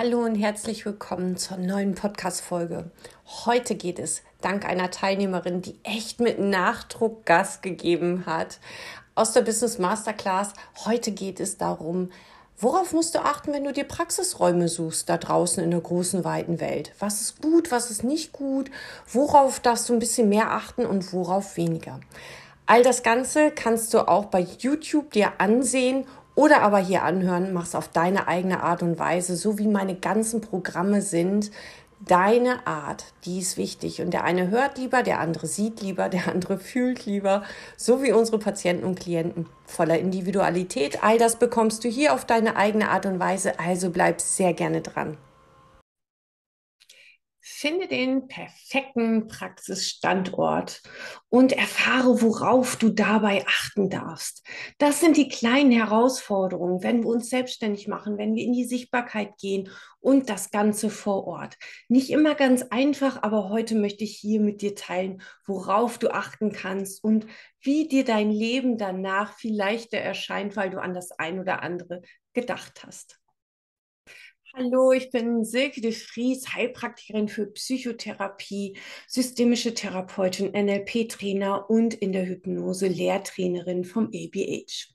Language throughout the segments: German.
Hallo und herzlich willkommen zur neuen Podcast-Folge. Heute geht es dank einer Teilnehmerin, die echt mit Nachdruck Gas gegeben hat, aus der Business Masterclass. Heute geht es darum, worauf musst du achten, wenn du dir Praxisräume suchst da draußen in der großen, weiten Welt? Was ist gut, was ist nicht gut? Worauf darfst du ein bisschen mehr achten und worauf weniger? All das Ganze kannst du auch bei YouTube dir ansehen oder aber hier anhören, mach's auf deine eigene Art und Weise, so wie meine ganzen Programme sind. Deine Art, die ist wichtig. Und der eine hört lieber, der andere sieht lieber, der andere fühlt lieber, so wie unsere Patienten und Klienten voller Individualität. All das bekommst du hier auf deine eigene Art und Weise, also bleib sehr gerne dran. Finde den perfekten Praxisstandort und erfahre, worauf du dabei achten darfst. Das sind die kleinen Herausforderungen, wenn wir uns selbstständig machen, wenn wir in die Sichtbarkeit gehen und das Ganze vor Ort. Nicht immer ganz einfach, aber heute möchte ich hier mit dir teilen, worauf du achten kannst und wie dir dein Leben danach viel leichter erscheint, weil du an das ein oder andere gedacht hast. Hallo, ich bin Silke de Vries, Heilpraktikerin für Psychotherapie, systemische Therapeutin, NLP-Trainer und in der Hypnose Lehrtrainerin vom ABH.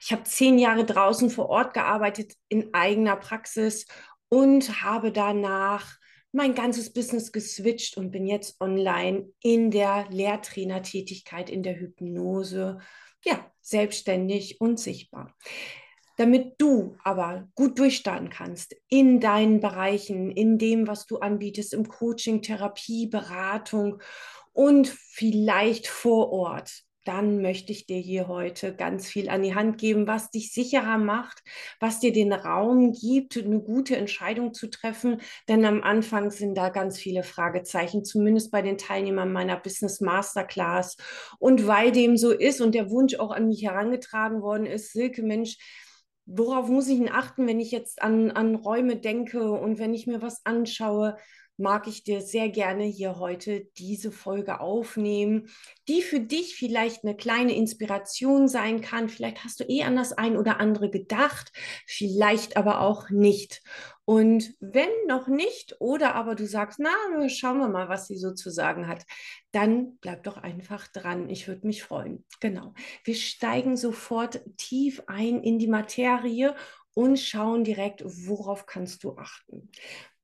Ich habe zehn Jahre draußen vor Ort gearbeitet in eigener Praxis und habe danach mein ganzes Business geswitcht und bin jetzt online in der Lehrtrainertätigkeit, in der Hypnose, ja, selbstständig und sichtbar damit du aber gut durchstarten kannst in deinen Bereichen, in dem, was du anbietest, im Coaching, Therapie, Beratung und vielleicht vor Ort. Dann möchte ich dir hier heute ganz viel an die Hand geben, was dich sicherer macht, was dir den Raum gibt, eine gute Entscheidung zu treffen. Denn am Anfang sind da ganz viele Fragezeichen, zumindest bei den Teilnehmern meiner Business Masterclass. Und weil dem so ist und der Wunsch auch an mich herangetragen worden ist, Silke, Mensch, worauf muss ich denn achten, wenn ich jetzt an, an Räume denke und wenn ich mir was anschaue, mag ich dir sehr gerne hier heute diese Folge aufnehmen, die für dich vielleicht eine kleine Inspiration sein kann. Vielleicht hast du eh an das ein oder andere gedacht, vielleicht aber auch nicht. Und wenn noch nicht, oder aber du sagst, na, schauen wir mal, was sie so zu sagen hat, dann bleib doch einfach dran. Ich würde mich freuen. Genau. Wir steigen sofort tief ein in die Materie und schauen direkt, worauf kannst du achten.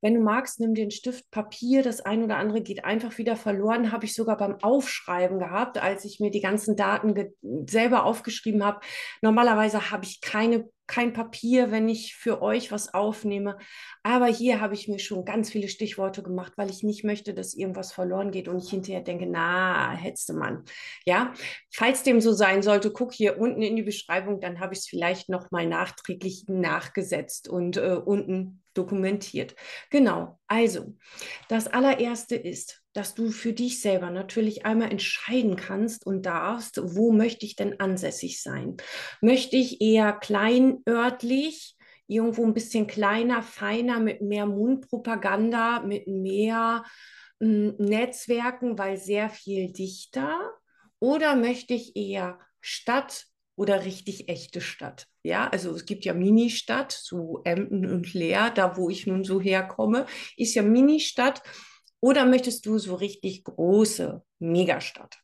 Wenn du magst, nimm den Stift Papier. Das ein oder andere geht einfach wieder verloren. Habe ich sogar beim Aufschreiben gehabt, als ich mir die ganzen Daten selber aufgeschrieben habe. Normalerweise habe ich keine kein Papier, wenn ich für euch was aufnehme. Aber hier habe ich mir schon ganz viele Stichworte gemacht, weil ich nicht möchte, dass irgendwas verloren geht und ich hinterher denke, na, hättest du Mann. Ja, falls dem so sein sollte, guck hier unten in die Beschreibung, dann habe ich es vielleicht noch mal nachträglich nachgesetzt und äh, unten dokumentiert. Genau. Also, das allererste ist, dass du für dich selber natürlich einmal entscheiden kannst und darfst, wo möchte ich denn ansässig sein? Möchte ich eher kleinörtlich, irgendwo ein bisschen kleiner, feiner, mit mehr Mundpropaganda, mit mehr äh, Netzwerken, weil sehr viel dichter? Oder möchte ich eher Stadt oder richtig echte Stadt? Ja, also es gibt ja Ministadt, so Emden und Leer, da wo ich nun so herkomme, ist ja Ministadt. Oder möchtest du so richtig große Megastadt?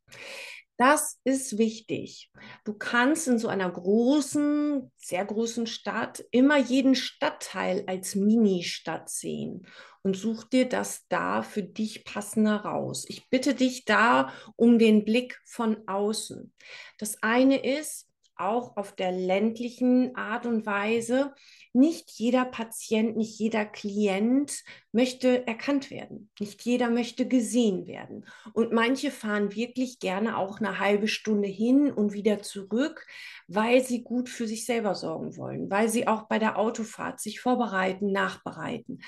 Das ist wichtig. Du kannst in so einer großen, sehr großen Stadt immer jeden Stadtteil als Mini-Stadt sehen und such dir das da für dich passender raus. Ich bitte dich da um den Blick von außen. Das eine ist, auch auf der ländlichen Art und Weise. Nicht jeder Patient, nicht jeder Klient möchte erkannt werden. Nicht jeder möchte gesehen werden. Und manche fahren wirklich gerne auch eine halbe Stunde hin und wieder zurück, weil sie gut für sich selber sorgen wollen, weil sie auch bei der Autofahrt sich vorbereiten, nachbereiten.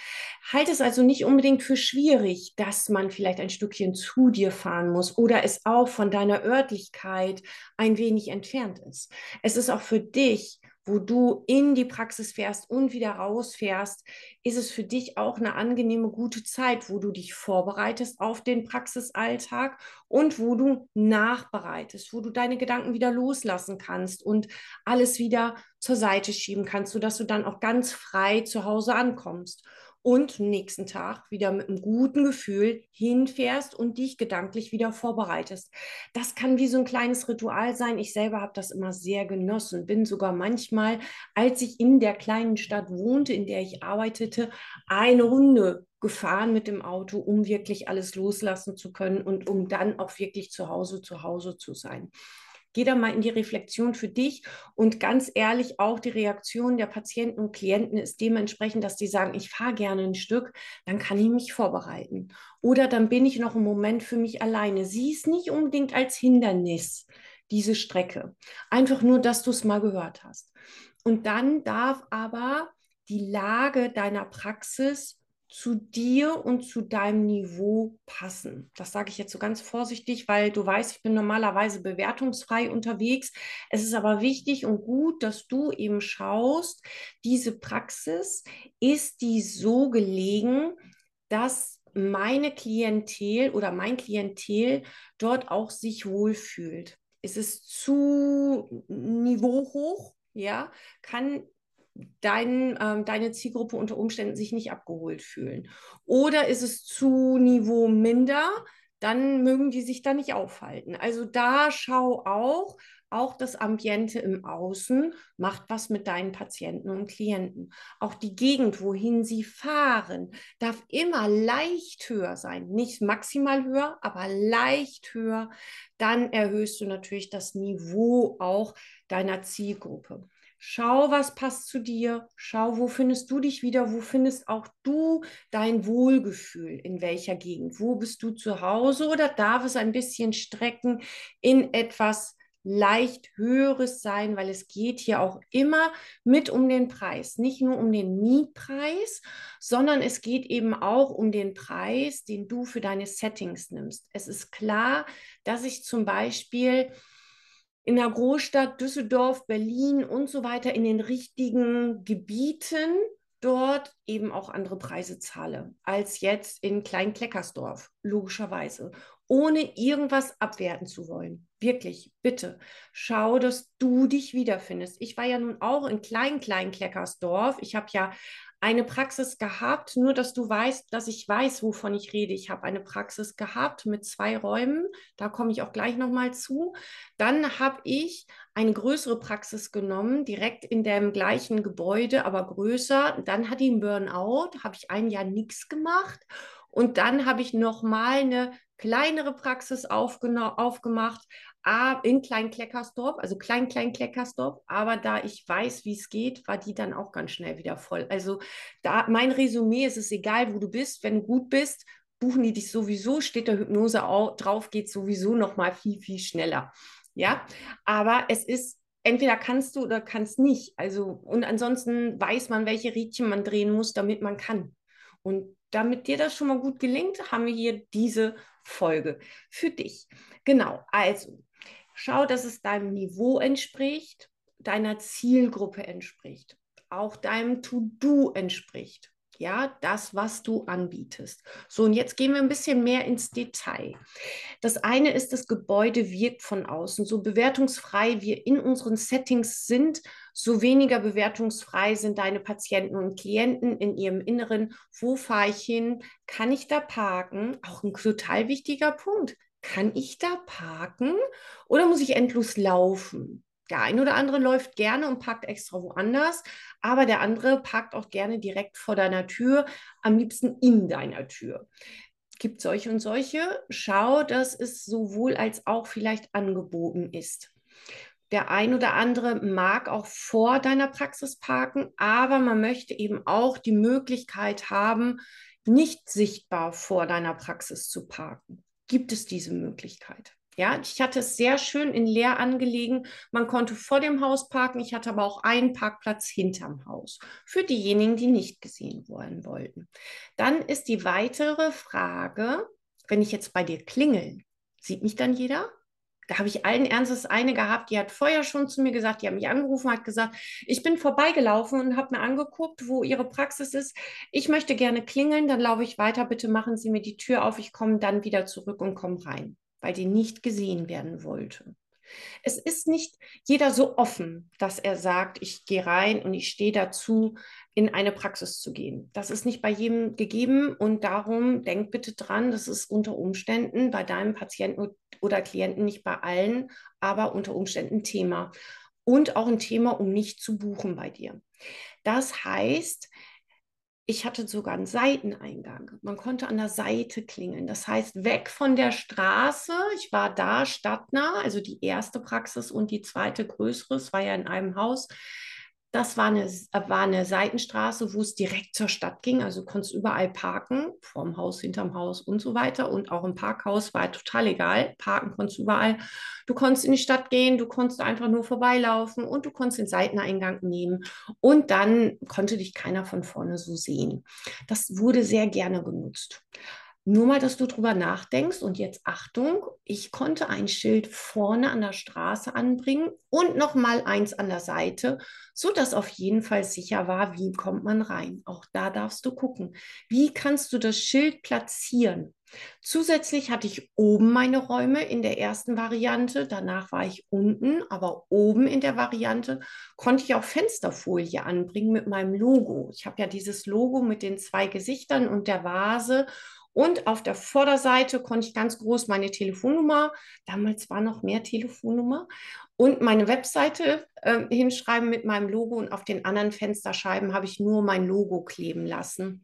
Halt es also nicht unbedingt für schwierig, dass man vielleicht ein Stückchen zu dir fahren muss oder es auch von deiner Örtlichkeit ein wenig entfernt ist. Es ist auch für dich wo du in die Praxis fährst und wieder rausfährst, ist es für dich auch eine angenehme, gute Zeit, wo du dich vorbereitest auf den Praxisalltag und wo du nachbereitest, wo du deine Gedanken wieder loslassen kannst und alles wieder zur Seite schieben kannst, sodass du dann auch ganz frei zu Hause ankommst. Und nächsten Tag wieder mit einem guten Gefühl hinfährst und dich gedanklich wieder vorbereitest. Das kann wie so ein kleines Ritual sein. Ich selber habe das immer sehr genossen, bin sogar manchmal, als ich in der kleinen Stadt wohnte, in der ich arbeitete, eine Runde gefahren mit dem Auto, um wirklich alles loslassen zu können und um dann auch wirklich zu Hause zu Hause zu sein. Geh da mal in die Reflexion für dich und ganz ehrlich, auch die Reaktion der Patienten und Klienten ist dementsprechend, dass die sagen, ich fahre gerne ein Stück, dann kann ich mich vorbereiten. Oder dann bin ich noch einen Moment für mich alleine. Sieh es nicht unbedingt als Hindernis, diese Strecke. Einfach nur, dass du es mal gehört hast. Und dann darf aber die Lage deiner Praxis zu dir und zu deinem Niveau passen. Das sage ich jetzt so ganz vorsichtig, weil du weißt, ich bin normalerweise bewertungsfrei unterwegs. Es ist aber wichtig und gut, dass du eben schaust, diese Praxis, ist die so gelegen, dass meine Klientel oder mein Klientel dort auch sich wohlfühlt. Ist es zu niveauhoch? Ja, kann dein, ähm, deine Zielgruppe unter Umständen sich nicht abgeholt fühlen. Oder ist es zu Niveau minder, dann mögen die sich da nicht aufhalten. Also da schau auch, auch das Ambiente im Außen macht was mit deinen Patienten und Klienten. Auch die Gegend, wohin sie fahren, darf immer leicht höher sein. Nicht maximal höher, aber leicht höher. Dann erhöhst du natürlich das Niveau auch deiner Zielgruppe. Schau, was passt zu dir. Schau, wo findest du dich wieder? Wo findest auch du dein Wohlgefühl? In welcher Gegend? Wo bist du zu Hause? Oder darf es ein bisschen strecken in etwas leicht höheres sein, weil es geht hier auch immer mit um den Preis. Nicht nur um den Mietpreis, sondern es geht eben auch um den Preis, den du für deine Settings nimmst. Es ist klar, dass ich zum Beispiel in der Großstadt Düsseldorf, Berlin und so weiter in den richtigen Gebieten dort eben auch andere Preise zahle als jetzt in Klein-Kleckersdorf, logischerweise, ohne irgendwas abwerten zu wollen. Wirklich, bitte, schau, dass du dich wiederfindest. Ich war ja nun auch in Klein-Klein-Kleckersdorf. Ich habe ja eine Praxis gehabt, nur dass du weißt, dass ich weiß, wovon ich rede. Ich habe eine Praxis gehabt mit zwei Räumen, da komme ich auch gleich nochmal zu. Dann habe ich eine größere Praxis genommen, direkt in dem gleichen Gebäude, aber größer. Dann hatte ich einen Burnout, habe ich ein Jahr nichts gemacht. Und dann habe ich nochmal eine kleinere Praxis aufgemacht, in Klein-Kleckersdorf, also Klein-Klein-Kleckersdorf. Aber da ich weiß, wie es geht, war die dann auch ganz schnell wieder voll. Also da mein Resümee ist es egal, wo du bist. Wenn du gut bist, buchen die dich sowieso, steht der Hypnose drauf, geht sowieso noch mal viel, viel schneller. Ja, aber es ist entweder kannst du oder kannst nicht. Also, und ansonsten weiß man, welche Rädchen man drehen muss, damit man kann. Und damit dir das schon mal gut gelingt, haben wir hier diese Folge für dich. Genau, also Schau, dass es deinem Niveau entspricht, deiner Zielgruppe entspricht, auch deinem To-Do entspricht. Ja, das, was du anbietest. So, und jetzt gehen wir ein bisschen mehr ins Detail. Das eine ist, das Gebäude wirkt von außen. So bewertungsfrei wir in unseren Settings sind, so weniger bewertungsfrei sind deine Patienten und Klienten in ihrem Inneren. Wo fahre ich hin? Kann ich da parken? Auch ein total wichtiger Punkt kann ich da parken oder muss ich endlos laufen? Der eine oder andere läuft gerne und parkt extra woanders, aber der andere parkt auch gerne direkt vor deiner Tür, am liebsten in deiner Tür. Gibt solche und solche. Schau, dass es sowohl als auch vielleicht angeboten ist. Der ein oder andere mag auch vor deiner Praxis parken, aber man möchte eben auch die Möglichkeit haben, nicht sichtbar vor deiner Praxis zu parken gibt es diese Möglichkeit. Ja, ich hatte es sehr schön in leer angelegen. Man konnte vor dem Haus parken. Ich hatte aber auch einen Parkplatz hinterm Haus für diejenigen, die nicht gesehen werden wollten. Dann ist die weitere Frage, wenn ich jetzt bei dir klingel, sieht mich dann jeder? da habe ich allen Ernstes eine gehabt, die hat vorher schon zu mir gesagt, die hat mich angerufen, hat gesagt, ich bin vorbeigelaufen und habe mir angeguckt, wo ihre Praxis ist. Ich möchte gerne klingeln, dann laufe ich weiter, bitte machen Sie mir die Tür auf, ich komme dann wieder zurück und komme rein, weil die nicht gesehen werden wollte. Es ist nicht jeder so offen, dass er sagt, ich gehe rein und ich stehe dazu, in eine Praxis zu gehen. Das ist nicht bei jedem gegeben und darum denk bitte dran, das ist unter Umständen bei deinem Patienten oder Klienten nicht bei allen, aber unter Umständen Thema und auch ein Thema, um nicht zu buchen bei dir. Das heißt, ich hatte sogar einen Seiteneingang. Man konnte an der Seite klingeln. Das heißt, weg von der Straße. Ich war da stadtnah, also die erste Praxis und die zweite größere. Es war ja in einem Haus. Das war eine, war eine Seitenstraße, wo es direkt zur Stadt ging. Also du konntest überall parken, vorm Haus, hinterm Haus und so weiter. Und auch im Parkhaus war total egal. Parken konntest du überall. Du konntest in die Stadt gehen, du konntest einfach nur vorbeilaufen und du konntest den Seiteneingang nehmen. Und dann konnte dich keiner von vorne so sehen. Das wurde sehr gerne genutzt. Nur mal, dass du drüber nachdenkst und jetzt Achtung, ich konnte ein Schild vorne an der Straße anbringen und noch mal eins an der Seite, so dass auf jeden Fall sicher war, wie kommt man rein. Auch da darfst du gucken, wie kannst du das Schild platzieren. Zusätzlich hatte ich oben meine Räume in der ersten Variante, danach war ich unten, aber oben in der Variante konnte ich auch Fensterfolie anbringen mit meinem Logo. Ich habe ja dieses Logo mit den zwei Gesichtern und der Vase und auf der Vorderseite konnte ich ganz groß meine Telefonnummer, damals war noch mehr Telefonnummer, und meine Webseite äh, hinschreiben mit meinem Logo. Und auf den anderen Fensterscheiben habe ich nur mein Logo kleben lassen.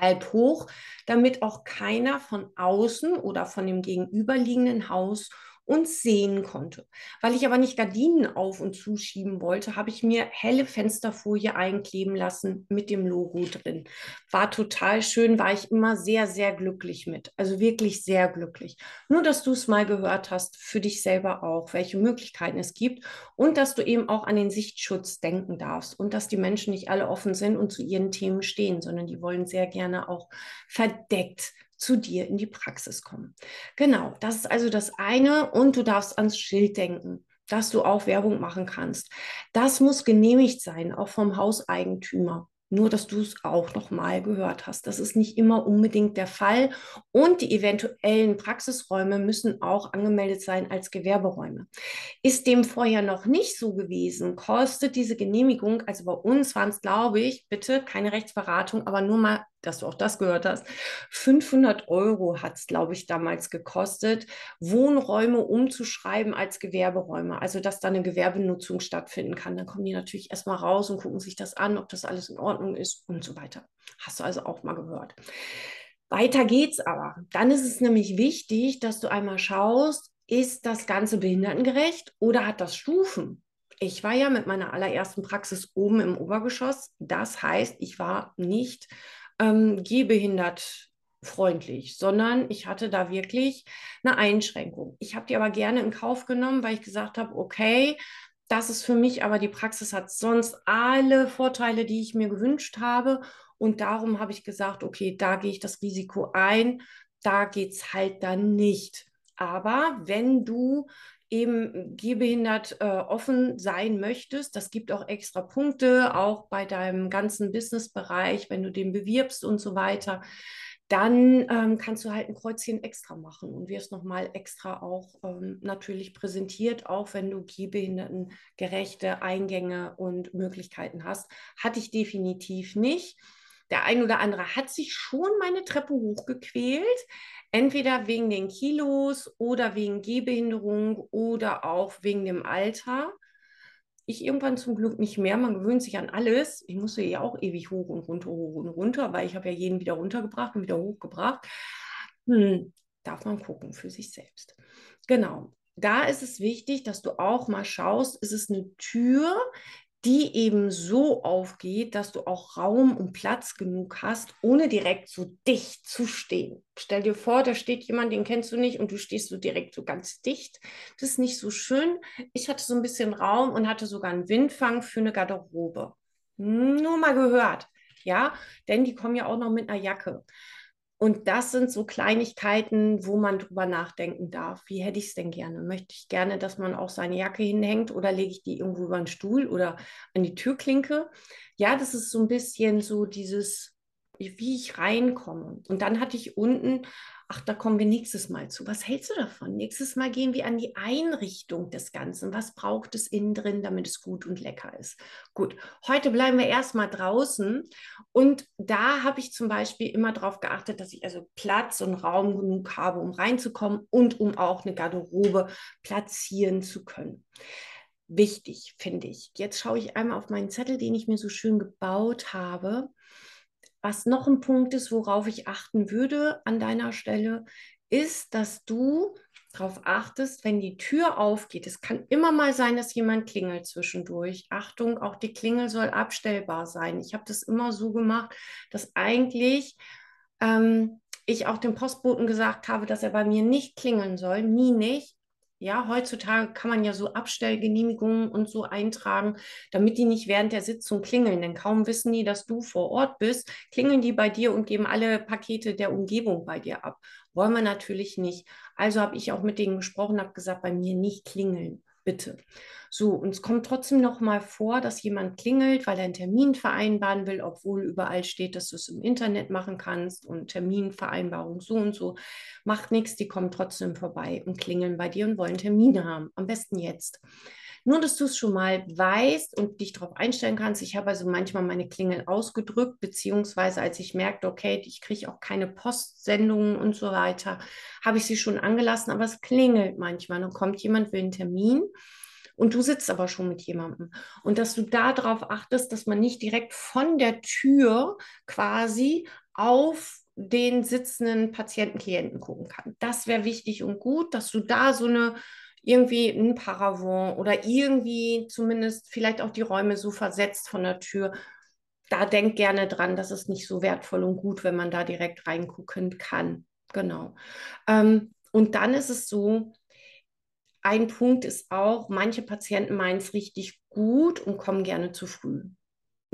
Halb hoch, damit auch keiner von außen oder von dem gegenüberliegenden Haus und sehen konnte. Weil ich aber nicht Gardinen auf und zuschieben wollte, habe ich mir helle Fensterfolie einkleben lassen mit dem Logo drin. War total schön, war ich immer sehr, sehr glücklich mit. Also wirklich sehr glücklich. Nur, dass du es mal gehört hast, für dich selber auch, welche Möglichkeiten es gibt und dass du eben auch an den Sichtschutz denken darfst und dass die Menschen nicht alle offen sind und zu ihren Themen stehen, sondern die wollen sehr gerne auch verdeckt zu dir in die Praxis kommen. Genau, das ist also das eine und du darfst ans Schild denken dass du auch Werbung machen kannst. Das muss genehmigt sein, auch vom Hauseigentümer. Nur, dass du es auch noch mal gehört hast. Das ist nicht immer unbedingt der Fall. Und die eventuellen Praxisräume müssen auch angemeldet sein als Gewerberäume. Ist dem vorher noch nicht so gewesen, kostet diese Genehmigung, also bei uns waren es, glaube ich, bitte keine Rechtsberatung, aber nur mal dass du auch das gehört hast. 500 Euro hat es, glaube ich, damals gekostet, Wohnräume umzuschreiben als Gewerberäume, also dass da eine Gewerbenutzung stattfinden kann. Dann kommen die natürlich erstmal raus und gucken sich das an, ob das alles in Ordnung ist und so weiter. Hast du also auch mal gehört. Weiter geht's aber. Dann ist es nämlich wichtig, dass du einmal schaust, ist das Ganze behindertengerecht oder hat das Stufen? Ich war ja mit meiner allerersten Praxis oben im Obergeschoss. Das heißt, ich war nicht ähm, gehbehindert freundlich, sondern ich hatte da wirklich eine Einschränkung. Ich habe die aber gerne in Kauf genommen, weil ich gesagt habe, okay, das ist für mich, aber die Praxis hat sonst alle Vorteile, die ich mir gewünscht habe. Und darum habe ich gesagt, okay, da gehe ich das Risiko ein, da geht es halt dann nicht. Aber wenn du eben gehbehindert äh, offen sein möchtest, das gibt auch extra Punkte, auch bei deinem ganzen Businessbereich, wenn du den bewirbst und so weiter, dann ähm, kannst du halt ein Kreuzchen extra machen und wirst nochmal extra auch ähm, natürlich präsentiert, auch wenn du gehbehindertengerechte Eingänge und Möglichkeiten hast. Hatte ich definitiv nicht. Der ein oder andere hat sich schon meine Treppe hochgequält, entweder wegen den Kilos oder wegen Gehbehinderung oder auch wegen dem Alter. Ich irgendwann zum Glück nicht mehr. Man gewöhnt sich an alles. Ich musste ja auch ewig hoch und runter, hoch und runter, weil ich habe ja jeden wieder runtergebracht und wieder hochgebracht. Hm, darf man gucken für sich selbst. Genau. Da ist es wichtig, dass du auch mal schaust, ist es eine Tür, die eben so aufgeht, dass du auch Raum und Platz genug hast, ohne direkt so dicht zu stehen. Stell dir vor, da steht jemand, den kennst du nicht und du stehst so direkt so ganz dicht. Das ist nicht so schön. Ich hatte so ein bisschen Raum und hatte sogar einen Windfang für eine Garderobe. Nur mal gehört. Ja, denn die kommen ja auch noch mit einer Jacke. Und das sind so Kleinigkeiten, wo man drüber nachdenken darf. Wie hätte ich es denn gerne? Möchte ich gerne, dass man auch seine Jacke hinhängt oder lege ich die irgendwo über den Stuhl oder an die Türklinke? Ja, das ist so ein bisschen so dieses, wie ich reinkomme. Und dann hatte ich unten Ach, da kommen wir nächstes Mal zu. Was hältst du davon? Nächstes Mal gehen wir an die Einrichtung des Ganzen. Was braucht es innen drin, damit es gut und lecker ist? Gut, heute bleiben wir erstmal draußen. Und da habe ich zum Beispiel immer darauf geachtet, dass ich also Platz und Raum genug habe, um reinzukommen und um auch eine Garderobe platzieren zu können wichtig, finde ich. Jetzt schaue ich einmal auf meinen Zettel, den ich mir so schön gebaut habe. Was noch ein Punkt ist, worauf ich achten würde an deiner Stelle, ist, dass du darauf achtest, wenn die Tür aufgeht. Es kann immer mal sein, dass jemand klingelt zwischendurch. Achtung, auch die Klingel soll abstellbar sein. Ich habe das immer so gemacht, dass eigentlich ähm, ich auch dem Postboten gesagt habe, dass er bei mir nicht klingeln soll, nie nicht. Ja, heutzutage kann man ja so Abstellgenehmigungen und so eintragen, damit die nicht während der Sitzung klingeln. Denn kaum wissen die, dass du vor Ort bist, klingeln die bei dir und geben alle Pakete der Umgebung bei dir ab. Wollen wir natürlich nicht. Also habe ich auch mit denen gesprochen, habe gesagt, bei mir nicht klingeln bitte. So, und es kommt trotzdem noch mal vor, dass jemand klingelt, weil er einen Termin vereinbaren will, obwohl überall steht, dass du es im Internet machen kannst und Terminvereinbarung so und so. Macht nichts, die kommen trotzdem vorbei und klingeln bei dir und wollen Termine haben. Am besten jetzt. Nur, dass du es schon mal weißt und dich darauf einstellen kannst. Ich habe also manchmal meine Klingel ausgedrückt, beziehungsweise als ich merkte, okay, ich kriege auch keine Postsendungen und so weiter, habe ich sie schon angelassen, aber es klingelt manchmal. Dann kommt jemand, will einen Termin und du sitzt aber schon mit jemandem. Und dass du darauf achtest, dass man nicht direkt von der Tür quasi auf den sitzenden Patienten, Klienten gucken kann. Das wäre wichtig und gut, dass du da so eine irgendwie ein Paravent oder irgendwie zumindest vielleicht auch die Räume so versetzt von der Tür. Da denk gerne dran, das ist nicht so wertvoll und gut, wenn man da direkt reingucken kann. Genau. Ähm, und dann ist es so, ein Punkt ist auch, manche Patienten meinen es richtig gut und kommen gerne zu früh.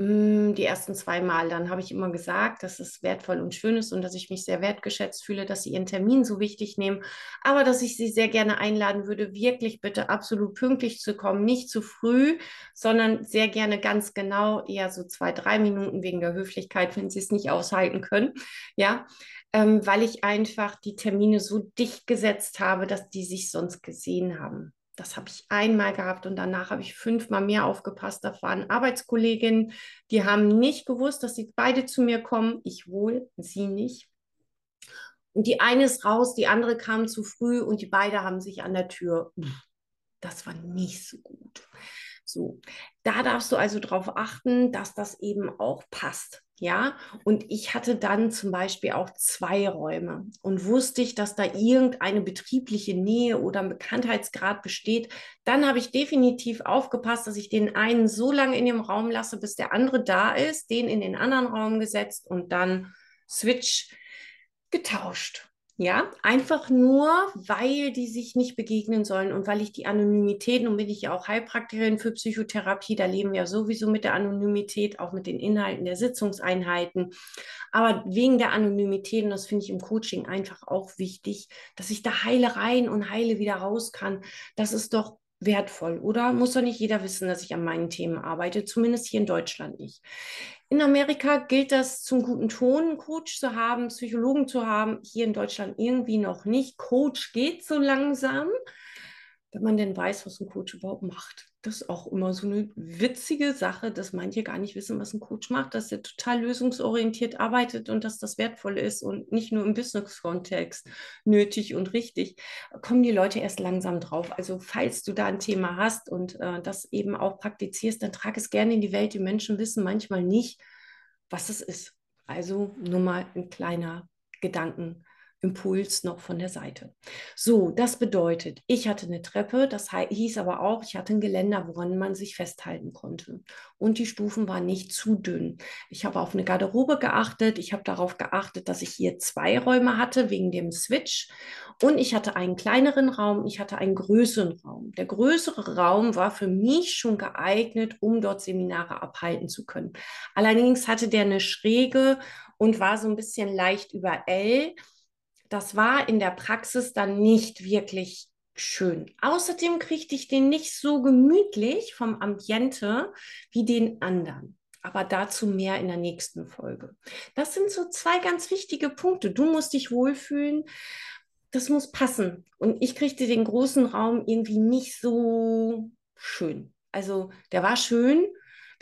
Mm, die ersten zwei Mal. Dann habe ich immer gesagt, dass es wertvoll und schön ist und dass ich mich sehr wertgeschätzt fühle, dass sie ihren Termin so wichtig nehmen, aber dass ich sie sehr gerne einladen würde, wirklich bitte absolut pünktlich zu kommen, nicht zu früh, sondern sehr gerne ganz genau, eher so zwei, drei Minuten wegen der Höflichkeit, wenn sie es nicht aushalten können. Ja, ähm, weil ich einfach die Termine so dicht gesetzt habe, dass die sich sonst gesehen haben. Das habe ich einmal gehabt und danach habe ich fünfmal mehr aufgepasst. Da waren Arbeitskolleginnen, die haben nicht gewusst, dass sie beide zu mir kommen. Ich wohl, sie nicht. Und die eine ist raus, die andere kam zu früh und die beide haben sich an der Tür. Das war nicht so gut. So, da darfst du also darauf achten, dass das eben auch passt. Ja, und ich hatte dann zum Beispiel auch zwei Räume und wusste ich, dass da irgendeine betriebliche Nähe oder ein Bekanntheitsgrad besteht, dann habe ich definitiv aufgepasst, dass ich den einen so lange in dem Raum lasse, bis der andere da ist, den in den anderen Raum gesetzt und dann Switch getauscht. Ja, einfach nur, weil die sich nicht begegnen sollen und weil ich die Anonymität, nun bin ich ja auch Heilpraktikerin für Psychotherapie, da leben wir sowieso mit der Anonymität, auch mit den Inhalten der Sitzungseinheiten. Aber wegen der Anonymität, und das finde ich im Coaching einfach auch wichtig, dass ich da heile rein und heile wieder raus kann. Das ist doch wertvoll, oder? Muss doch nicht jeder wissen, dass ich an meinen Themen arbeite, zumindest hier in Deutschland nicht. In Amerika gilt das zum guten Ton, einen Coach zu haben, Psychologen zu haben, hier in Deutschland irgendwie noch nicht. Coach geht so langsam wenn man denn weiß, was ein Coach überhaupt macht. Das ist auch immer so eine witzige Sache, dass manche gar nicht wissen, was ein Coach macht, dass er total lösungsorientiert arbeitet und dass das wertvoll ist und nicht nur im Business-Kontext nötig und richtig. Kommen die Leute erst langsam drauf. Also falls du da ein Thema hast und äh, das eben auch praktizierst, dann trag es gerne in die Welt. Die Menschen wissen manchmal nicht, was es ist. Also nur mal ein kleiner Gedanken Impuls noch von der Seite. So, das bedeutet, ich hatte eine Treppe, das hieß aber auch, ich hatte ein Geländer, woran man sich festhalten konnte. Und die Stufen waren nicht zu dünn. Ich habe auf eine Garderobe geachtet, ich habe darauf geachtet, dass ich hier zwei Räume hatte wegen dem Switch. Und ich hatte einen kleineren Raum, ich hatte einen größeren Raum. Der größere Raum war für mich schon geeignet, um dort Seminare abhalten zu können. Allerdings hatte der eine Schräge und war so ein bisschen leicht über L das war in der Praxis dann nicht wirklich schön. Außerdem kriegte ich den nicht so gemütlich vom Ambiente wie den anderen. Aber dazu mehr in der nächsten Folge. Das sind so zwei ganz wichtige Punkte. Du musst dich wohlfühlen. Das muss passen. Und ich kriegte den großen Raum irgendwie nicht so schön. Also der war schön,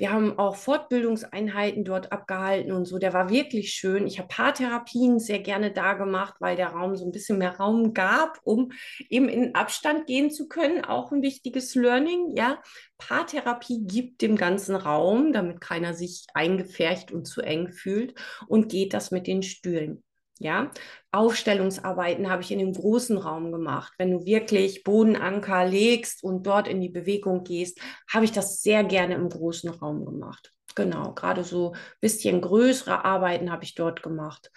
wir haben auch Fortbildungseinheiten dort abgehalten und so. Der war wirklich schön. Ich habe Paartherapien sehr gerne da gemacht, weil der Raum so ein bisschen mehr Raum gab, um eben in Abstand gehen zu können. Auch ein wichtiges Learning. Ja, Paartherapie gibt dem ganzen Raum, damit keiner sich eingefärcht und zu eng fühlt. Und geht das mit den Stühlen. Ja, Aufstellungsarbeiten habe ich in dem großen Raum gemacht. Wenn du wirklich Bodenanker legst und dort in die Bewegung gehst, habe ich das sehr gerne im großen Raum gemacht. Genau, gerade so ein bisschen größere Arbeiten habe ich dort gemacht.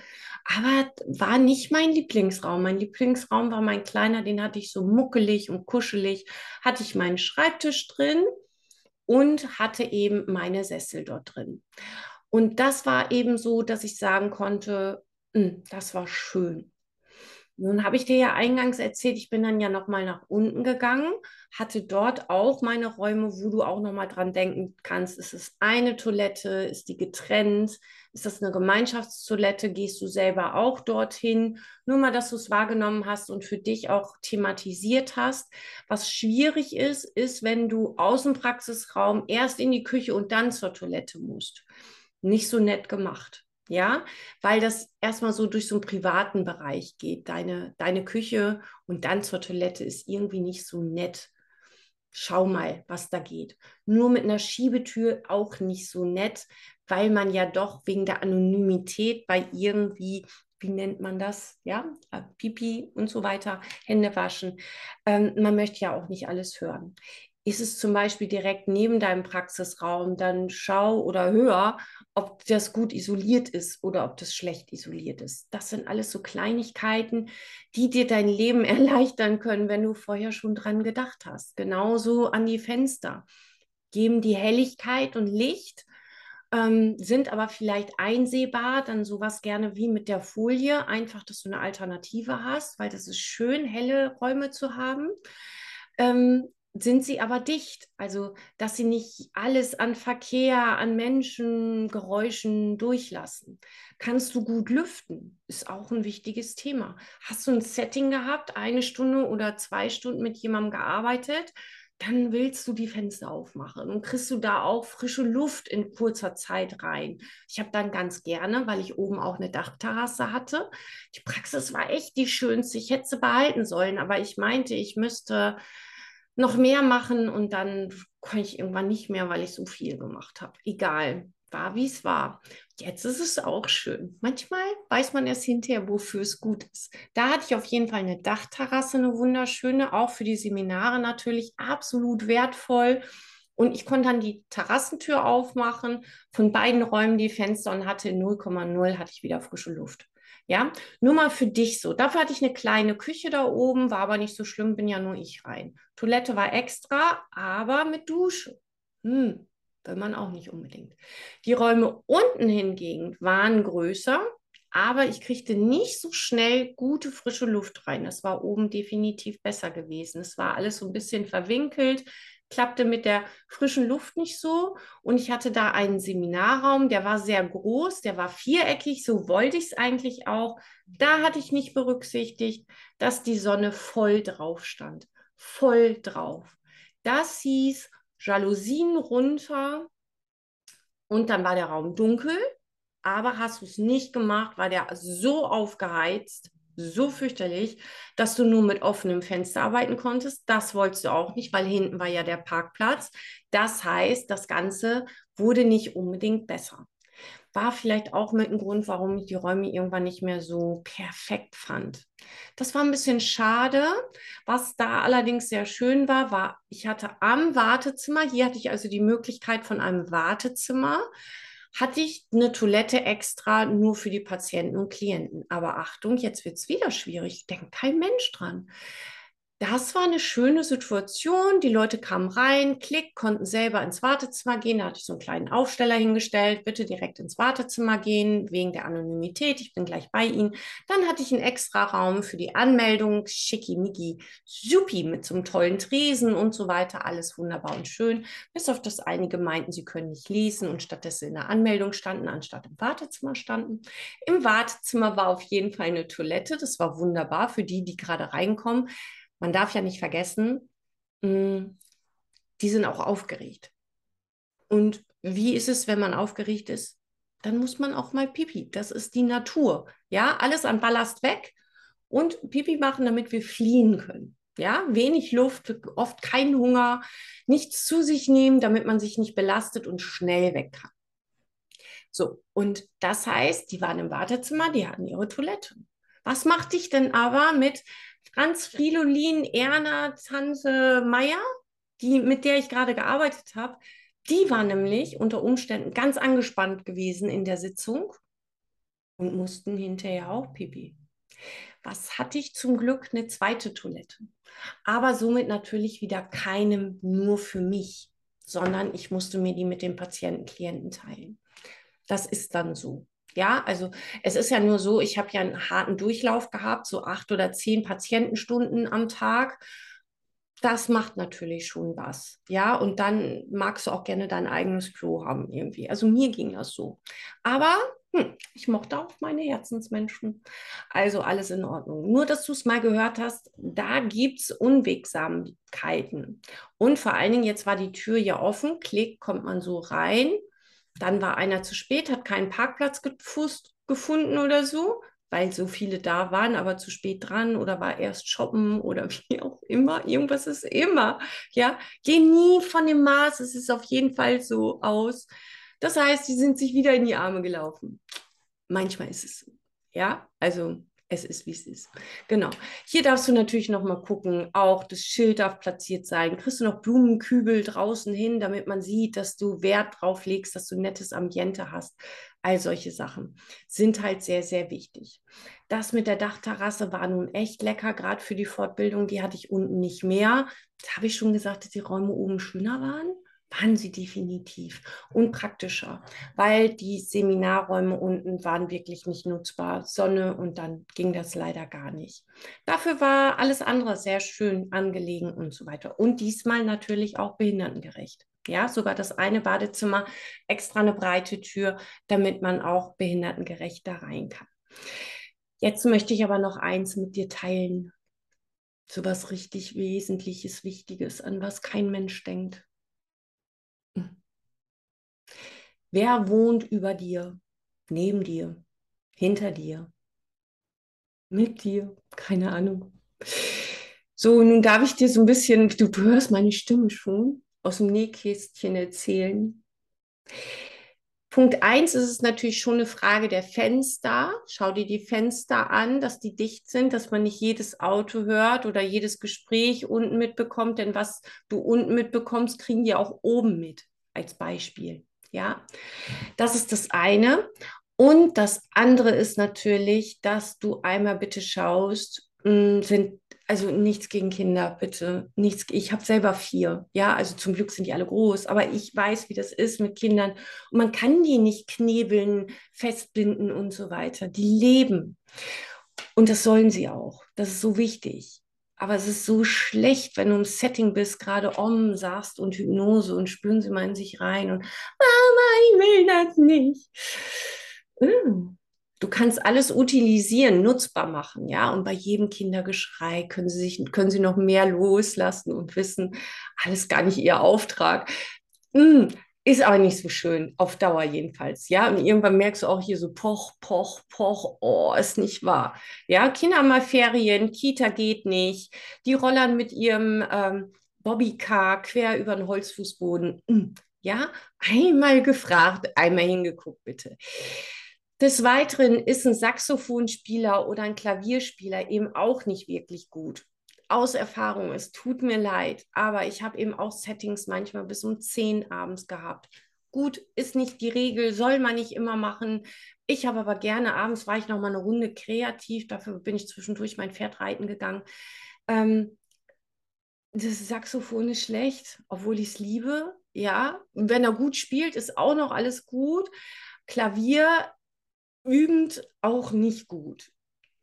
Aber war nicht mein Lieblingsraum. Mein Lieblingsraum war mein kleiner, den hatte ich so muckelig und kuschelig. Hatte ich meinen Schreibtisch drin und hatte eben meine Sessel dort drin. Und das war eben so, dass ich sagen konnte, das war schön. Nun habe ich dir ja eingangs erzählt, ich bin dann ja nochmal nach unten gegangen, hatte dort auch meine Räume, wo du auch nochmal dran denken kannst, ist es eine Toilette, ist die getrennt, ist das eine Gemeinschaftstoilette, gehst du selber auch dorthin? Nur mal, dass du es wahrgenommen hast und für dich auch thematisiert hast. Was schwierig ist, ist, wenn du aus dem Praxisraum erst in die Küche und dann zur Toilette musst. Nicht so nett gemacht ja, weil das erstmal so durch so einen privaten Bereich geht. Deine, deine Küche und dann zur Toilette ist irgendwie nicht so nett. Schau mal, was da geht. Nur mit einer Schiebetür auch nicht so nett, weil man ja doch wegen der Anonymität bei irgendwie, wie nennt man das? Ja, äh, Pipi und so weiter, Hände waschen. Ähm, man möchte ja auch nicht alles hören. Ist es zum Beispiel direkt neben deinem Praxisraum, dann schau oder hör, ob das gut isoliert ist oder ob das schlecht isoliert ist. Das sind alles so Kleinigkeiten, die dir dein Leben erleichtern können, wenn du vorher schon dran gedacht hast. Genauso an die Fenster. Geben die Helligkeit und Licht, ähm, sind aber vielleicht einsehbar, dann sowas gerne wie mit der Folie, einfach, dass du eine Alternative hast, weil das ist schön, helle Räume zu haben. Ähm, sind sie aber dicht. Also, dass sie nicht alles an Verkehr, an Menschen, Geräuschen durchlassen. Kannst du gut lüften? Ist auch ein wichtiges Thema. Hast du ein Setting gehabt, eine Stunde oder zwei Stunden mit jemandem gearbeitet? Dann willst du die Fenster aufmachen und kriegst du da auch frische Luft in kurzer Zeit rein. Ich habe dann ganz gerne, weil ich oben auch eine Dachterrasse hatte. Die Praxis war echt die schönste. Ich hätte sie behalten sollen, aber ich meinte, ich müsste noch mehr machen und dann konnte ich irgendwann nicht mehr, weil ich so viel gemacht habe. Egal, war wie es war. Jetzt ist es auch schön. Manchmal weiß man erst hinterher, wofür es gut ist. Da hatte ich auf jeden Fall eine Dachterrasse, eine wunderschöne, auch für die Seminare natürlich absolut wertvoll. Und ich konnte dann die Terrassentür aufmachen, von beiden Räumen die Fenster und hatte 0,0 hatte ich wieder frische Luft. Ja, nur mal für dich so. Dafür hatte ich eine kleine Küche da oben, war aber nicht so schlimm, bin ja nur ich rein. Toilette war extra, aber mit Dusche. Hm, will man auch nicht unbedingt. Die Räume unten hingegen waren größer, aber ich kriegte nicht so schnell gute frische Luft rein. Das war oben definitiv besser gewesen. Es war alles so ein bisschen verwinkelt klappte mit der frischen Luft nicht so. Und ich hatte da einen Seminarraum, der war sehr groß, der war viereckig, so wollte ich es eigentlich auch. Da hatte ich nicht berücksichtigt, dass die Sonne voll drauf stand. Voll drauf. Das hieß Jalousien runter und dann war der Raum dunkel. Aber hast du es nicht gemacht, war der so aufgeheizt, so fürchterlich, dass du nur mit offenem Fenster arbeiten konntest. Das wolltest du auch nicht, weil hinten war ja der Parkplatz. Das heißt, das Ganze wurde nicht unbedingt besser. War vielleicht auch mit ein Grund, warum ich die Räume irgendwann nicht mehr so perfekt fand. Das war ein bisschen schade. Was da allerdings sehr schön war, war, ich hatte am Wartezimmer, hier hatte ich also die Möglichkeit von einem Wartezimmer, hatte ich eine Toilette extra nur für die Patienten und Klienten. Aber Achtung, jetzt wird es wieder schwierig. Denkt kein Mensch dran. Das war eine schöne Situation. Die Leute kamen rein, klick, konnten selber ins Wartezimmer gehen. Da hatte ich so einen kleinen Aufsteller hingestellt. Bitte direkt ins Wartezimmer gehen, wegen der Anonymität. Ich bin gleich bei Ihnen. Dann hatte ich einen extra Raum für die Anmeldung. Schickimicki, supi, mit so einem tollen Tresen und so weiter. Alles wunderbar und schön. Bis auf das einige meinten, sie können nicht lesen und stattdessen in der Anmeldung standen, anstatt im Wartezimmer standen. Im Wartezimmer war auf jeden Fall eine Toilette. Das war wunderbar für die, die gerade reinkommen man darf ja nicht vergessen, mm, die sind auch aufgeregt. Und wie ist es, wenn man aufgeregt ist? Dann muss man auch mal Pipi. Das ist die Natur. Ja, alles an Ballast weg und Pipi machen, damit wir fliehen können. Ja, wenig Luft, oft kein Hunger, nichts zu sich nehmen, damit man sich nicht belastet und schnell weg kann. So, und das heißt, die waren im Wartezimmer, die hatten ihre Toilette. Was macht dich denn aber mit Franz Fridolin, Erna, Tante Meier, die, mit der ich gerade gearbeitet habe, die war nämlich unter Umständen ganz angespannt gewesen in der Sitzung und mussten hinterher auch pipi. Was hatte ich zum Glück eine zweite Toilette, aber somit natürlich wieder keinem nur für mich, sondern ich musste mir die mit dem Patienten, Klienten teilen. Das ist dann so. Ja, also es ist ja nur so, ich habe ja einen harten Durchlauf gehabt, so acht oder zehn Patientenstunden am Tag. Das macht natürlich schon was. Ja, und dann magst du auch gerne dein eigenes Klo haben irgendwie. Also mir ging das so. Aber hm, ich mochte auch meine Herzensmenschen. Also alles in Ordnung. Nur, dass du es mal gehört hast, da gibt es Unwegsamkeiten. Und vor allen Dingen, jetzt war die Tür ja offen, klick, kommt man so rein dann war einer zu spät, hat keinen Parkplatz gefunden oder so, weil so viele da waren, aber zu spät dran oder war erst shoppen oder wie auch immer. Irgendwas ist immer. Ja, geh nie von dem Maß. Es ist auf jeden Fall so aus. Das heißt, die sind sich wieder in die Arme gelaufen. Manchmal ist es so. Ja, also es ist, wie es ist. Genau. Hier darfst du natürlich noch mal gucken, auch das Schild darf platziert sein. Kriegst du noch Blumenkübel draußen hin, damit man sieht, dass du Wert drauf legst, dass du ein nettes Ambiente hast. All solche Sachen sind halt sehr, sehr wichtig. Das mit der Dachterrasse war nun echt lecker, gerade für die Fortbildung. Die hatte ich unten nicht mehr. Da habe ich schon gesagt, dass die Räume oben schöner waren waren sie definitiv und praktischer, weil die Seminarräume unten waren wirklich nicht nutzbar. Sonne und dann ging das leider gar nicht. Dafür war alles andere sehr schön angelegen und so weiter. Und diesmal natürlich auch behindertengerecht. Ja, sogar das eine Badezimmer extra eine breite Tür, damit man auch behindertengerecht da rein kann. Jetzt möchte ich aber noch eins mit dir teilen. So was richtig Wesentliches, Wichtiges, an was kein Mensch denkt. Wer wohnt über dir, neben dir, hinter dir, mit dir? Keine Ahnung. So, nun darf ich dir so ein bisschen, du, hörst meine Stimme schon, aus dem Nähkästchen erzählen. Punkt 1 ist es natürlich schon eine Frage der Fenster. Schau dir die Fenster an, dass die dicht sind, dass man nicht jedes Auto hört oder jedes Gespräch unten mitbekommt. Denn was du unten mitbekommst, kriegen die auch oben mit, als Beispiel. Ja, das ist das eine. Und das andere ist natürlich, dass du einmal bitte schaust, hm, sind also nichts gegen Kinder, bitte. Nichts. Ich habe selber vier. Ja, also zum Glück sind die alle groß, aber ich weiß, wie das ist mit Kindern. Und man kann die nicht knebeln, festbinden und so weiter. Die leben. Und das sollen sie auch. Das ist so wichtig. Aber es ist so schlecht, wenn du im Setting bist, gerade Om sagst und Hypnose und spüren sie mal in sich rein und Mama, ich will das nicht. Mm. Du kannst alles utilisieren, nutzbar machen, ja. Und bei jedem Kindergeschrei können sie sich, können sie noch mehr loslassen und wissen, alles gar nicht ihr Auftrag. Mm. Ist aber nicht so schön, auf Dauer jedenfalls. Ja, und irgendwann merkst du auch hier so poch, poch, poch, oh, ist nicht wahr. Ja, Kinder mal Ferien, Kita geht nicht. Die rollern mit ihrem ähm, Bobbycar quer über den Holzfußboden. Hm, ja, einmal gefragt, einmal hingeguckt, bitte. Des Weiteren ist ein Saxophonspieler oder ein Klavierspieler eben auch nicht wirklich gut aus Erfahrung, es tut mir leid, aber ich habe eben auch Settings manchmal bis um 10 abends gehabt. Gut, ist nicht die Regel, soll man nicht immer machen. Ich habe aber gerne, abends war ich noch mal eine Runde kreativ, dafür bin ich zwischendurch mein Pferd reiten gegangen. Ähm, das Saxophon ist schlecht, obwohl ich es liebe. Ja, und wenn er gut spielt, ist auch noch alles gut. Klavier übend auch nicht gut.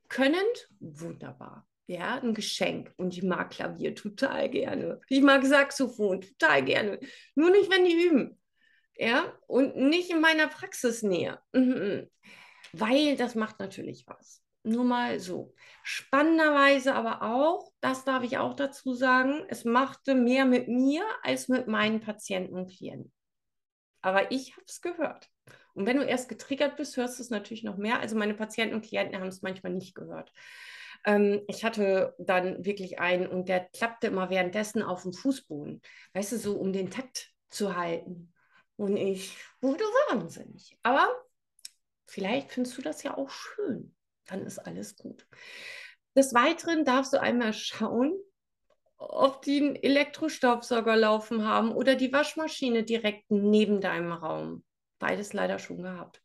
Könnend, wunderbar. Ja, ein Geschenk. Und ich mag Klavier total gerne. Ich mag Saxophon total gerne. Nur nicht, wenn die üben. Ja, und nicht in meiner Praxisnähe. Mhm. Weil das macht natürlich was. Nur mal so. Spannenderweise aber auch, das darf ich auch dazu sagen, es machte mehr mit mir als mit meinen Patienten und Klienten. Aber ich habe es gehört. Und wenn du erst getriggert bist, hörst du es natürlich noch mehr. Also meine Patienten und Klienten haben es manchmal nicht gehört. Ähm, ich hatte dann wirklich einen und der klappte immer währenddessen auf dem Fußboden. Weißt du, so um den Takt zu halten. Und ich wurde wahnsinnig. Aber vielleicht findest du das ja auch schön dann ist alles gut. Des Weiteren darfst du einmal schauen, ob die einen Elektrostaubsauger laufen haben oder die Waschmaschine direkt neben deinem Raum. Beides leider schon gehabt.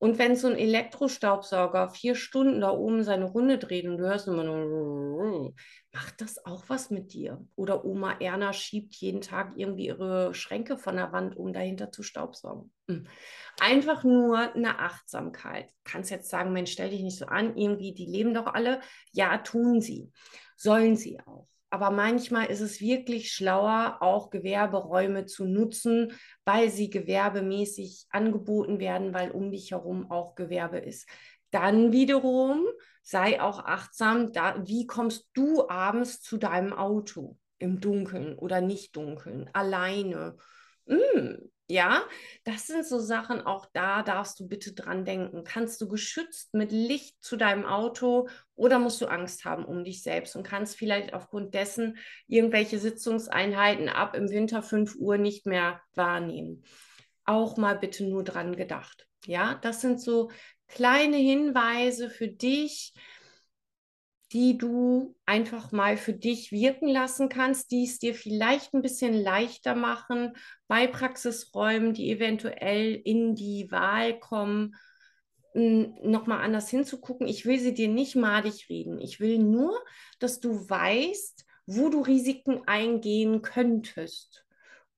Und wenn so ein Elektrostaubsauger vier Stunden da oben seine Runde dreht und du hörst immer nur, macht das auch was mit dir? Oder Oma Erna schiebt jeden Tag irgendwie ihre Schränke von der Wand, um dahinter zu staubsaugen. Hm. Einfach nur eine Achtsamkeit. Kannst jetzt sagen, Mensch, stell dich nicht so an, irgendwie, die leben doch alle. Ja, tun sie. Sollen sie auch. Aber manchmal ist es wirklich schlauer, auch Gewerberäume zu nutzen, weil sie gewerbemäßig angeboten werden, weil um dich herum auch Gewerbe ist. Dann wiederum sei auch achtsam, da, wie kommst du abends zu deinem Auto? Im Dunkeln oder nicht dunkeln, alleine. Mm, ja, das sind so Sachen, auch da darfst du bitte dran denken. Kannst du geschützt mit Licht zu deinem Auto oder musst du Angst haben um dich selbst und kannst vielleicht aufgrund dessen irgendwelche Sitzungseinheiten ab im Winter 5 Uhr nicht mehr wahrnehmen? Auch mal bitte nur dran gedacht. Ja, das sind so kleine Hinweise für dich, die du einfach mal für dich wirken lassen kannst, die es dir vielleicht ein bisschen leichter machen bei Praxisräumen, die eventuell in die Wahl kommen, nochmal anders hinzugucken. Ich will sie dir nicht madig reden. Ich will nur, dass du weißt, wo du Risiken eingehen könntest.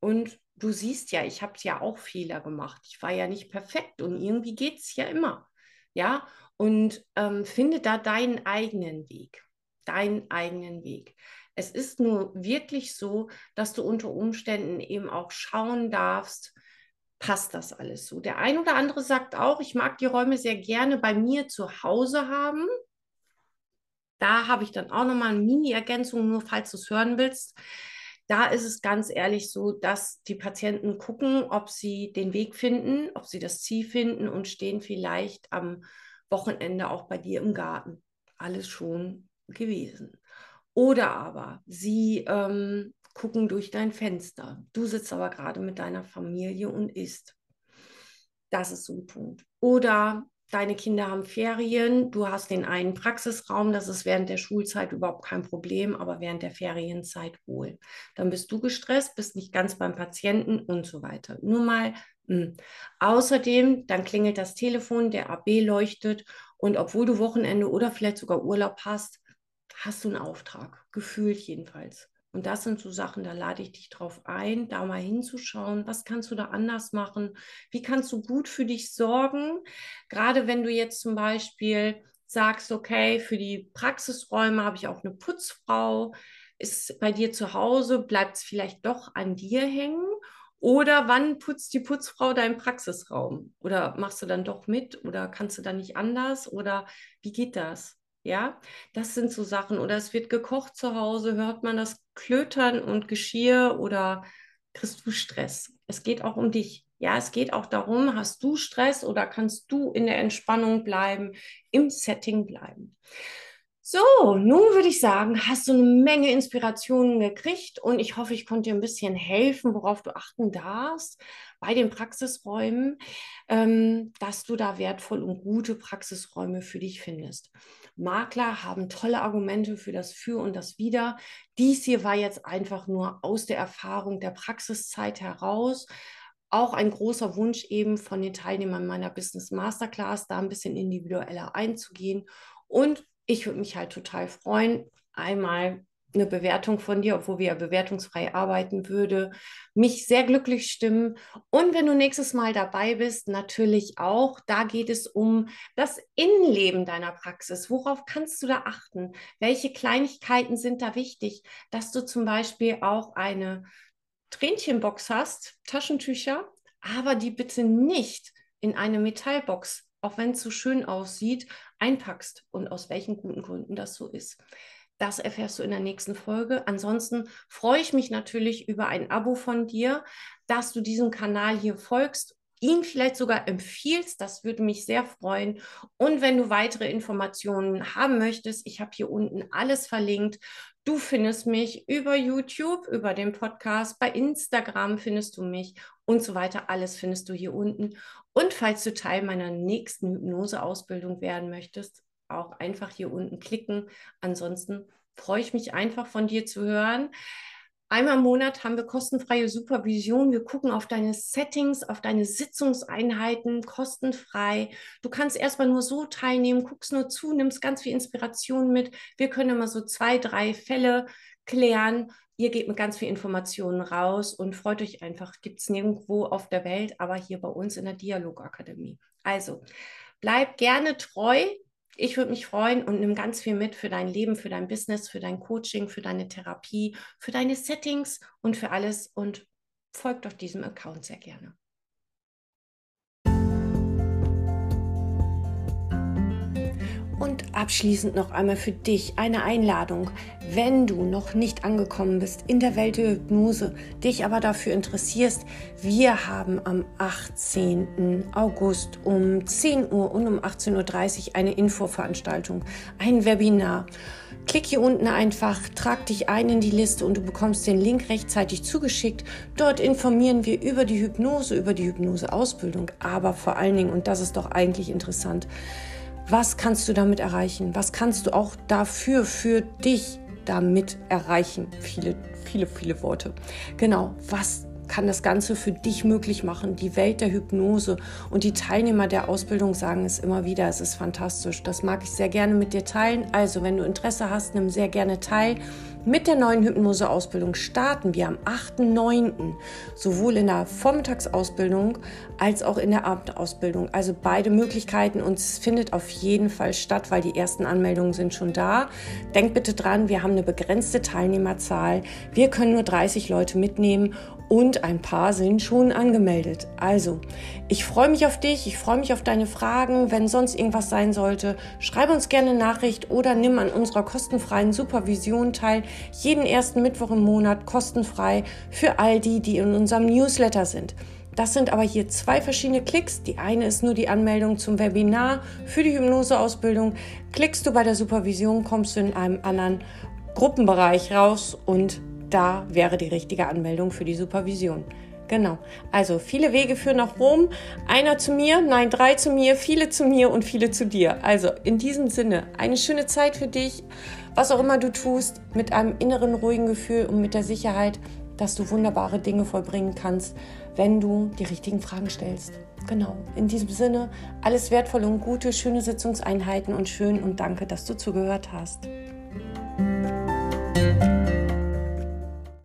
Und du siehst ja, ich habe ja auch Fehler gemacht. Ich war ja nicht perfekt und irgendwie geht es ja immer. Ja, und ähm, finde da deinen eigenen Weg. Deinen eigenen Weg. Es ist nur wirklich so, dass du unter Umständen eben auch schauen darfst, passt das alles so. Der ein oder andere sagt auch, ich mag die Räume sehr gerne bei mir zu Hause haben. Da habe ich dann auch nochmal eine Mini-Ergänzung, nur falls du es hören willst. Da ist es ganz ehrlich so, dass die Patienten gucken, ob sie den Weg finden, ob sie das Ziel finden und stehen vielleicht am Wochenende auch bei dir im Garten. Alles schon gewesen. Oder aber sie ähm, gucken durch dein Fenster. Du sitzt aber gerade mit deiner Familie und isst. Das ist so ein Punkt. Oder deine Kinder haben Ferien, du hast den einen Praxisraum, das ist während der Schulzeit überhaupt kein Problem, aber während der Ferienzeit wohl. Dann bist du gestresst, bist nicht ganz beim Patienten und so weiter. Nur mal hm. Außerdem, dann klingelt das Telefon, der AB leuchtet und obwohl du Wochenende oder vielleicht sogar Urlaub hast, hast du einen Auftrag, gefühlt jedenfalls. Und das sind so Sachen, da lade ich dich drauf ein, da mal hinzuschauen, was kannst du da anders machen, wie kannst du gut für dich sorgen, gerade wenn du jetzt zum Beispiel sagst, okay, für die Praxisräume habe ich auch eine Putzfrau, ist bei dir zu Hause, bleibt es vielleicht doch an dir hängen oder wann putzt die Putzfrau deinen Praxisraum? Oder machst du dann doch mit? Oder kannst du dann nicht anders? Oder wie geht das? Ja, das sind so Sachen. Oder es wird gekocht zu Hause, hört man das Klötern und Geschirr oder kriegst du Stress? Es geht auch um dich. Ja, es geht auch darum, hast du Stress oder kannst du in der Entspannung bleiben, im Setting bleiben. So, nun würde ich sagen, hast du eine Menge Inspirationen gekriegt und ich hoffe, ich konnte dir ein bisschen helfen, worauf du achten darfst bei den Praxisräumen, ähm, dass du da wertvoll und gute Praxisräume für dich findest. Makler haben tolle Argumente für das Für und das Wider. Dies hier war jetzt einfach nur aus der Erfahrung der Praxiszeit heraus auch ein großer Wunsch eben von den Teilnehmern meiner Business Masterclass, da ein bisschen individueller einzugehen und ich würde mich halt total freuen, einmal eine Bewertung von dir, obwohl wir ja bewertungsfrei arbeiten würde, mich sehr glücklich stimmen. Und wenn du nächstes Mal dabei bist, natürlich auch, da geht es um das Innenleben deiner Praxis. Worauf kannst du da achten? Welche Kleinigkeiten sind da wichtig? Dass du zum Beispiel auch eine Tränchenbox hast, Taschentücher, aber die bitte nicht in eine Metallbox, auch wenn es so schön aussieht, einpackst und aus welchen guten Gründen das so ist. Das erfährst du in der nächsten Folge. Ansonsten freue ich mich natürlich über ein Abo von dir, dass du diesem Kanal hier folgst ihn vielleicht sogar empfiehlst. Das würde mich sehr freuen. Und wenn du weitere Informationen haben möchtest, ich habe hier unten alles verlinkt. Du findest mich über YouTube, über den Podcast, bei Instagram findest du mich und so weiter. Alles findest du hier unten. Und falls du Teil meiner nächsten Hypnose-Ausbildung werden möchtest, auch einfach hier unten klicken. Ansonsten freue ich mich einfach von dir zu hören. Einmal im Monat haben wir kostenfreie Supervision. Wir gucken auf deine Settings, auf deine Sitzungseinheiten, kostenfrei. Du kannst erstmal nur so teilnehmen, guckst nur zu, nimmst ganz viel Inspiration mit. Wir können immer so zwei, drei Fälle klären. Ihr gebt mit ganz viel Informationen raus und freut euch einfach. Gibt es nirgendwo auf der Welt, aber hier bei uns in der Dialogakademie. Also, bleib gerne treu ich würde mich freuen und nimm ganz viel mit für dein Leben, für dein Business, für dein Coaching, für deine Therapie, für deine Settings und für alles und folgt doch diesem Account sehr gerne. Und abschließend noch einmal für dich eine Einladung. Wenn du noch nicht angekommen bist in der Welt der Hypnose, dich aber dafür interessierst, wir haben am 18. August um 10 Uhr und um 18.30 Uhr eine Infoveranstaltung, ein Webinar. Klick hier unten einfach, trag dich ein in die Liste und du bekommst den Link rechtzeitig zugeschickt. Dort informieren wir über die Hypnose, über die Hypnoseausbildung, aber vor allen Dingen, und das ist doch eigentlich interessant, was kannst du damit erreichen? Was kannst du auch dafür, für dich damit erreichen? Viele, viele, viele Worte. Genau, was kann das Ganze für dich möglich machen. Die Welt der Hypnose und die Teilnehmer der Ausbildung sagen es immer wieder, es ist fantastisch. Das mag ich sehr gerne mit dir teilen. Also, wenn du Interesse hast, nimm sehr gerne teil. Mit der neuen Hypnose-Ausbildung starten wir am 8.9. sowohl in der Vormittagsausbildung als auch in der Abendausbildung. Also beide Möglichkeiten und es findet auf jeden Fall statt, weil die ersten Anmeldungen sind schon da. Denk bitte dran, wir haben eine begrenzte Teilnehmerzahl. Wir können nur 30 Leute mitnehmen und ein paar sind schon angemeldet. Also, ich freue mich auf dich, ich freue mich auf deine Fragen. Wenn sonst irgendwas sein sollte, schreib uns gerne eine Nachricht oder nimm an unserer kostenfreien Supervision teil. Jeden ersten Mittwoch im Monat kostenfrei für all die, die in unserem Newsletter sind. Das sind aber hier zwei verschiedene Klicks. Die eine ist nur die Anmeldung zum Webinar für die Hypnoseausbildung. Klickst du bei der Supervision, kommst du in einem anderen Gruppenbereich raus und da wäre die richtige Anmeldung für die Supervision. Genau. Also viele Wege führen nach Rom. Einer zu mir, nein, drei zu mir, viele zu mir und viele zu dir. Also in diesem Sinne, eine schöne Zeit für dich, was auch immer du tust, mit einem inneren ruhigen Gefühl und mit der Sicherheit, dass du wunderbare Dinge vollbringen kannst, wenn du die richtigen Fragen stellst. Genau. In diesem Sinne, alles wertvolle und gute, schöne Sitzungseinheiten und schön und danke, dass du zugehört hast.